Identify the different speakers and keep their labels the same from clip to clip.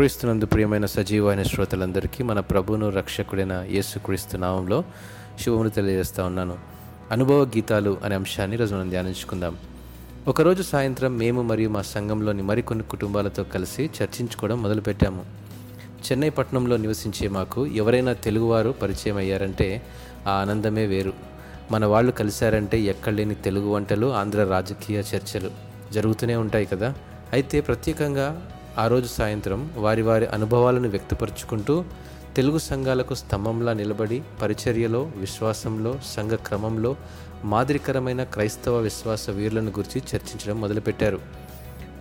Speaker 1: క్రీస్తునందు ప్రియమైన సజీవమైన శ్రోతలందరికీ మన ప్రభును రక్షకుడైన యేసుక్రీస్తు నామంలో శుభమును తెలియజేస్తా ఉన్నాను. అనుభవ గీతాలు అనే అంశాన్ని రోజు మనం ధ్యానించుకుందాం. ఒకరోజు సాయంత్రం మేము మరియు మా సంఘంలోని మరికొన్ని కుటుంబాలతో కలిసి చర్చించుకోవడం మొదలుపెట్టాము. చెన్నై పట్టణంలో నివసించే మాకు ఎవరైనా తెలుగువారు పరిచయం అయ్యారంటే ఆ ఆనందమే వేరు. మన వాళ్ళు కలిశారంటే ఎక్కడలేని తెలుగు వంటలు ఆంధ్ర రాజకీయ చర్చలు జరుగుతూనే ఉంటాయి కదా. అయితే ప్రత్యేకంగా ఆ రోజు సాయంత్రం వారి వారి అనుభవాలను వ్యక్తపరుచుకుంటూ తెలుగు సంఘాలకు స్తంభంలా నిలబడి పరిచర్యలో విశ్వాసంలో సంఘ క్రమంలో మాదిరికరమైన క్రైస్తవ విశ్వాస వీరులను గురించి చర్చించడం మొదలుపెట్టారు.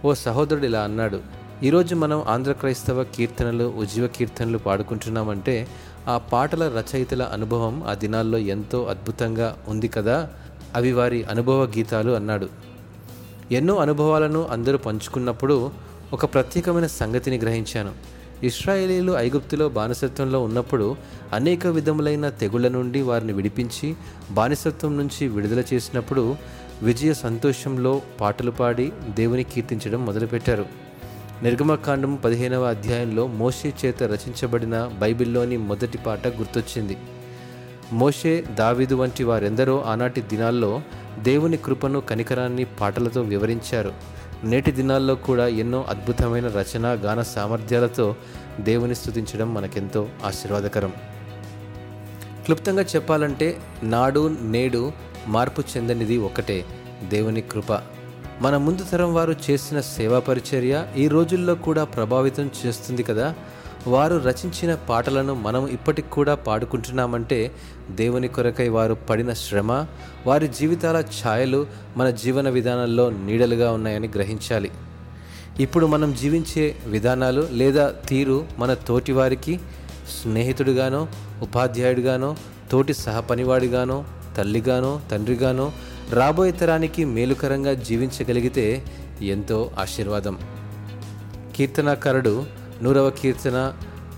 Speaker 1: ఓ సహోదరుడు ఇలా అన్నాడు ఈరోజు మనం ఆంధ్ర క్రైస్తవ కీర్తనలు ఉజీవ కీర్తనలు పాడుకుంటున్నామంటే ఆ పాటల రచయితల అనుభవం ఆ దినాల్లో ఎంతో అద్భుతంగా ఉంది కదా? అవి వారి అనుభవ గీతాలు అన్నాడు. ఎన్నో అనుభవాలను అందరూ పంచుకున్నప్పుడు ఒక ప్రత్యేకమైన సంగతిని గ్రహించాను. ఇస్రాయేలీలు ఐగుప్తులో బానిసత్వంలో ఉన్నప్పుడు అనేక విధములైన తెగుళ్ళ నుండి వారిని విడిపించి బానిసత్వం నుంచి విడుదల చేసినప్పుడు విజయ సంతోషంలో పాటలు పాడి దేవుని కీర్తించడం మొదలుపెట్టారు. నిర్గమకాండం పదిహేనవ అధ్యాయంలో మోషే చేత రచించబడిన బైబిల్లోని మొదటి పాట గుర్తొచ్చింది. మోషే దావీదు వంటి వారెందరో ఆనాటి దినాల్లో దేవుని కృపను కనికరాన్ని పాటలతో వివరించారు. నేటి దినాల్లో కూడా ఎన్నో అద్భుతమైన రచన గాన సామర్థ్యాలతో దేవుని స్తుతించడం మనకెంతో ఆశీర్వాదకరం. క్లుప్తంగా చెప్పాలంటే నాడు నేడు మార్పు చెందనిది ఒకటే దేవుని కృప. మన ముందు తరం వారు చేసిన సేవా పరిచర్య ఈ రోజుల్లో కూడా ప్రభావితం చేస్తుంది కదా. వారు రచించిన పాటలను మనం ఇప్పటికి కూడా పాడుకుంటున్నామంటే దేవుని కొరకై వారు పడిన శ్రమ వారి జీవితాల ఛాయలు మన జీవన విధానంలో నీడలుగా ఉన్నాయని గ్రహించాలి. ఇప్పుడు మనం జీవించే విధానాలు లేదా తీరు మన తోటి వారికి స్నేహితుడిగానో ఉపాధ్యాయుడిగానో తోటి సహపనివాడిగానో తల్లిగానో తండ్రిగానో రాబోయే తరానికి మేలుకరంగా జీవించగలిగితే ఎంతో ఆశీర్వాదం. కీర్తనాకారుడు నూరవ కీర్తన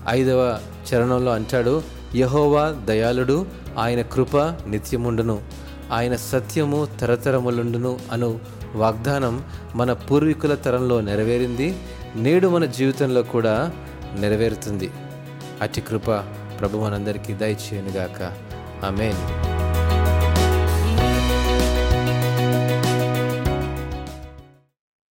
Speaker 1: ఐదవ చరణంలో అంటాడు యహోవా దయాళుడు ఆయన కృప నిత్యముండును. ఆయన సత్యము తరతరములుండును అను వాగ్దానం మన పూర్వీకుల తరంలో నెరవేరింది నేడు మన జీవితంలో కూడా నెరవేరుతుంది. అతి కృప ప్రభు మనందరికీ దయచేయనుగాక. ఆమెన్.